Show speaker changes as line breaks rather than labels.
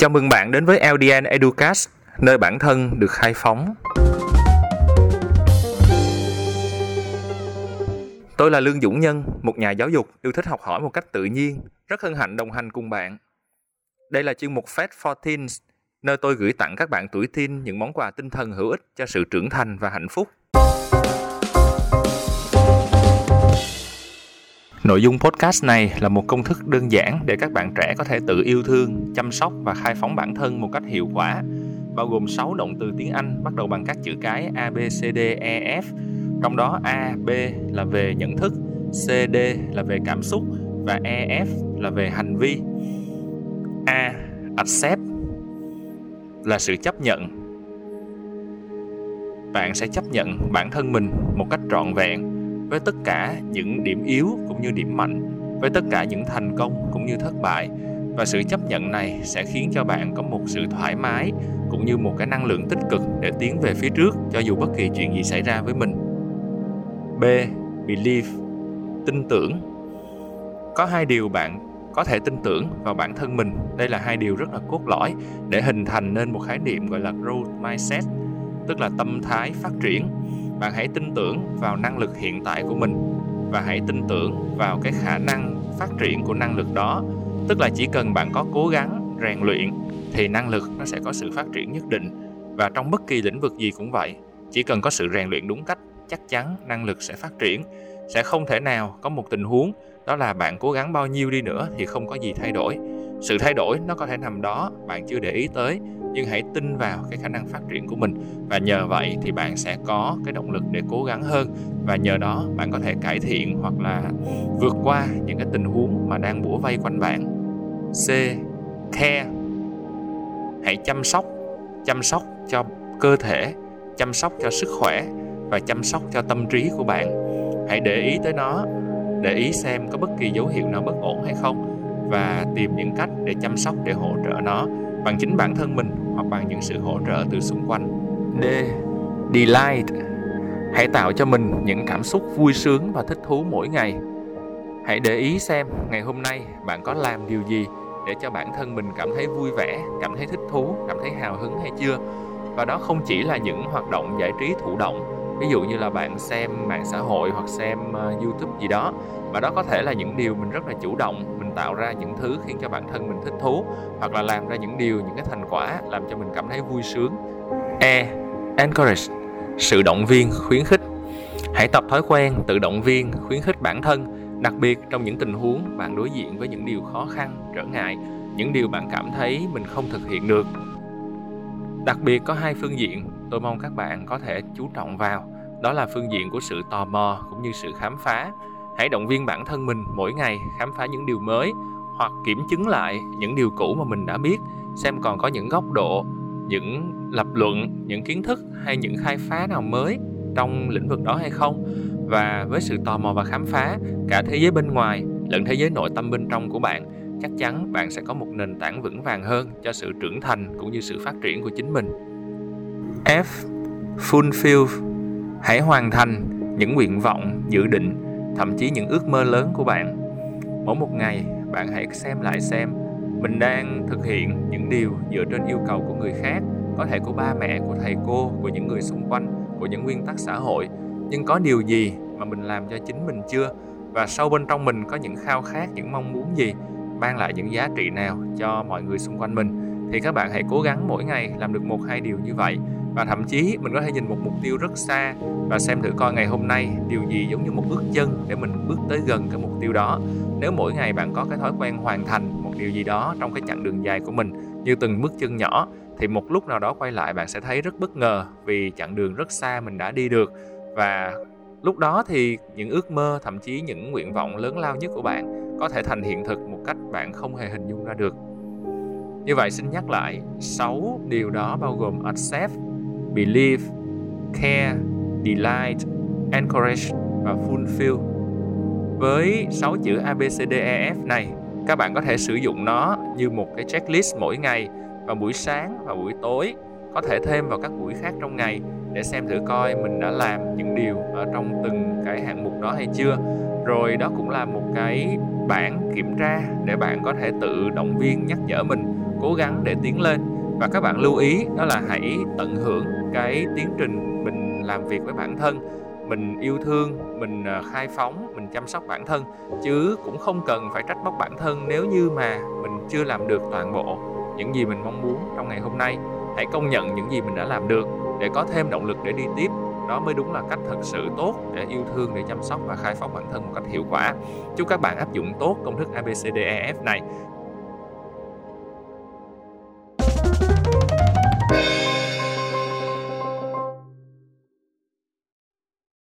Chào mừng bạn đến với LDN Educast, nơi bản thân được khai phóng. Tôi là Lương Dũng Nhân, một nhà giáo dục yêu thích học hỏi một cách tự nhiên, rất hân hạnh đồng hành cùng bạn. Đây là chuyên mục Fed for Teens, nơi tôi gửi tặng các bạn tuổi teen những món quà tinh thần hữu ích cho sự trưởng thành và hạnh phúc. Nội dung podcast này là một công thức đơn giản để các bạn trẻ có thể tự yêu thương, chăm sóc và khai phóng bản thân một cách hiệu quả, bao gồm 6 động từ tiếng Anh bắt đầu bằng các chữ cái A, B, C, D, E, F. Trong đó A, B là về nhận thức, C, D là về cảm xúc và E, F là về hành vi. A, accept là sự chấp nhận. Bạn sẽ chấp nhận bản thân mình một cách trọn vẹn với tất cả những điểm yếu cũng như điểm mạnh, với tất cả những thành công cũng như thất bại. Và sự chấp nhận này sẽ khiến cho bạn có một sự thoải mái cũng như một cái năng lượng tích cực để tiến về phía trước cho dù bất kỳ chuyện gì xảy ra với mình. B. Believe tin tưởng. Có hai điều bạn có thể tin tưởng vào bản thân mình. Đây là hai điều rất là cốt lõi để hình thành nên một khái niệm gọi là growth mindset, tức là tâm thái phát triển bạn hãy tin tưởng vào năng lực hiện tại của mình và hãy tin tưởng vào cái khả năng phát triển của năng lực đó. Tức là chỉ cần bạn có cố gắng, rèn luyện thì năng lực nó sẽ có sự phát triển nhất định. Và trong bất kỳ lĩnh vực gì cũng vậy, chỉ cần có sự rèn luyện đúng cách, chắc chắn năng lực sẽ phát triển. Sẽ không thể nào có một tình huống đó là bạn cố gắng bao nhiêu đi nữa thì không có gì thay đổi. Sự thay đổi nó có thể nằm đó, bạn chưa để ý tới nhưng hãy tin vào cái khả năng phát triển của mình. Và nhờ vậy thì bạn sẽ có cái động lực để cố gắng hơn. Và nhờ đó, bạn có thể cải thiện hoặc là vượt qua những cái tình huống mà đang bủa vây quanh bạn. C. Care. Hãy chăm sóc. Chăm sóc cho cơ thể, chăm sóc cho sức khỏe và chăm sóc cho tâm trí của bạn. Hãy để ý tới nó, để ý xem có bất kỳ dấu hiệu nào bất ổn hay không và tìm những cách để chăm sóc để hỗ trợ nó bằng chính bản thân mình hoặc bằng những sự hỗ trợ từ xung quanh. D. Delight Hãy tạo cho mình những cảm xúc vui sướng và thích thú mỗi ngày. Hãy để ý xem ngày hôm nay bạn có làm điều gì để cho bản thân mình cảm thấy vui vẻ, cảm thấy thích thú, cảm thấy hào hứng hay chưa. Và đó không chỉ là những hoạt động giải trí thụ động, ví dụ như là bạn xem mạng xã hội hoặc xem uh, YouTube gì đó, và đó có thể là những điều mình rất là chủ động mình tạo ra những thứ khiến cho bản thân mình thích thú hoặc là làm ra những điều những cái thành quả làm cho mình cảm thấy vui sướng. E encourage sự động viên khuyến khích. Hãy tập thói quen tự động viên khuyến khích bản thân đặc biệt trong những tình huống bạn đối diện với những điều khó khăn trở ngại những điều bạn cảm thấy mình không thực hiện được. Đặc biệt có hai phương diện tôi mong các bạn có thể chú trọng vào. Đó là phương diện của sự tò mò cũng như sự khám phá. Hãy động viên bản thân mình mỗi ngày khám phá những điều mới hoặc kiểm chứng lại những điều cũ mà mình đã biết, xem còn có những góc độ, những lập luận, những kiến thức hay những khai phá nào mới trong lĩnh vực đó hay không. Và với sự tò mò và khám phá, cả thế giới bên ngoài lẫn thế giới nội tâm bên trong của bạn, chắc chắn bạn sẽ có một nền tảng vững vàng hơn cho sự trưởng thành cũng như sự phát triển của chính mình. F fulfill hãy hoàn thành những nguyện vọng, dự định, thậm chí những ước mơ lớn của bạn. Mỗi một ngày, bạn hãy xem lại xem, mình đang thực hiện những điều dựa trên yêu cầu của người khác, có thể của ba mẹ, của thầy cô, của những người xung quanh, của những nguyên tắc xã hội. Nhưng có điều gì mà mình làm cho chính mình chưa? Và sâu bên trong mình có những khao khát, những mong muốn gì? Mang lại những giá trị nào cho mọi người xung quanh mình? Thì các bạn hãy cố gắng mỗi ngày làm được một, hai điều như vậy và thậm chí mình có thể nhìn một mục tiêu rất xa và xem thử coi ngày hôm nay điều gì giống như một bước chân để mình bước tới gần cái mục tiêu đó. Nếu mỗi ngày bạn có cái thói quen hoàn thành một điều gì đó trong cái chặng đường dài của mình, như từng bước chân nhỏ, thì một lúc nào đó quay lại bạn sẽ thấy rất bất ngờ vì chặng đường rất xa mình đã đi được. Và lúc đó thì những ước mơ, thậm chí những nguyện vọng lớn lao nhất của bạn có thể thành hiện thực một cách bạn không hề hình dung ra được. Như vậy xin nhắc lại 6 điều đó bao gồm accept believe, care, delight, encourage và fulfill. Với 6 chữ ABCDEF này, các bạn có thể sử dụng nó như một cái checklist mỗi ngày vào buổi sáng và buổi tối, có thể thêm vào các buổi khác trong ngày để xem thử coi mình đã làm những điều ở trong từng cái hạng mục đó hay chưa. Rồi đó cũng là một cái bảng kiểm tra để bạn có thể tự động viên nhắc nhở mình cố gắng để tiến lên và các bạn lưu ý, đó là hãy tận hưởng cái tiến trình mình làm việc với bản thân, mình yêu thương, mình ờ, khai phóng, mình chăm sóc bản thân. Chứ cũng không cần phải trách móc bản thân nếu như mà mình chưa làm được toàn bộ những gì mình mong muốn trong ngày hôm nay. Hãy công nhận những gì mình đã làm được để có thêm động lực để đi tiếp. Đó mới đúng là cách thật sự tốt để yêu thương, để chăm sóc và khai phóng bản thân một cách hiệu quả. Chúc các bạn áp dụng tốt công thức ABCDEF này.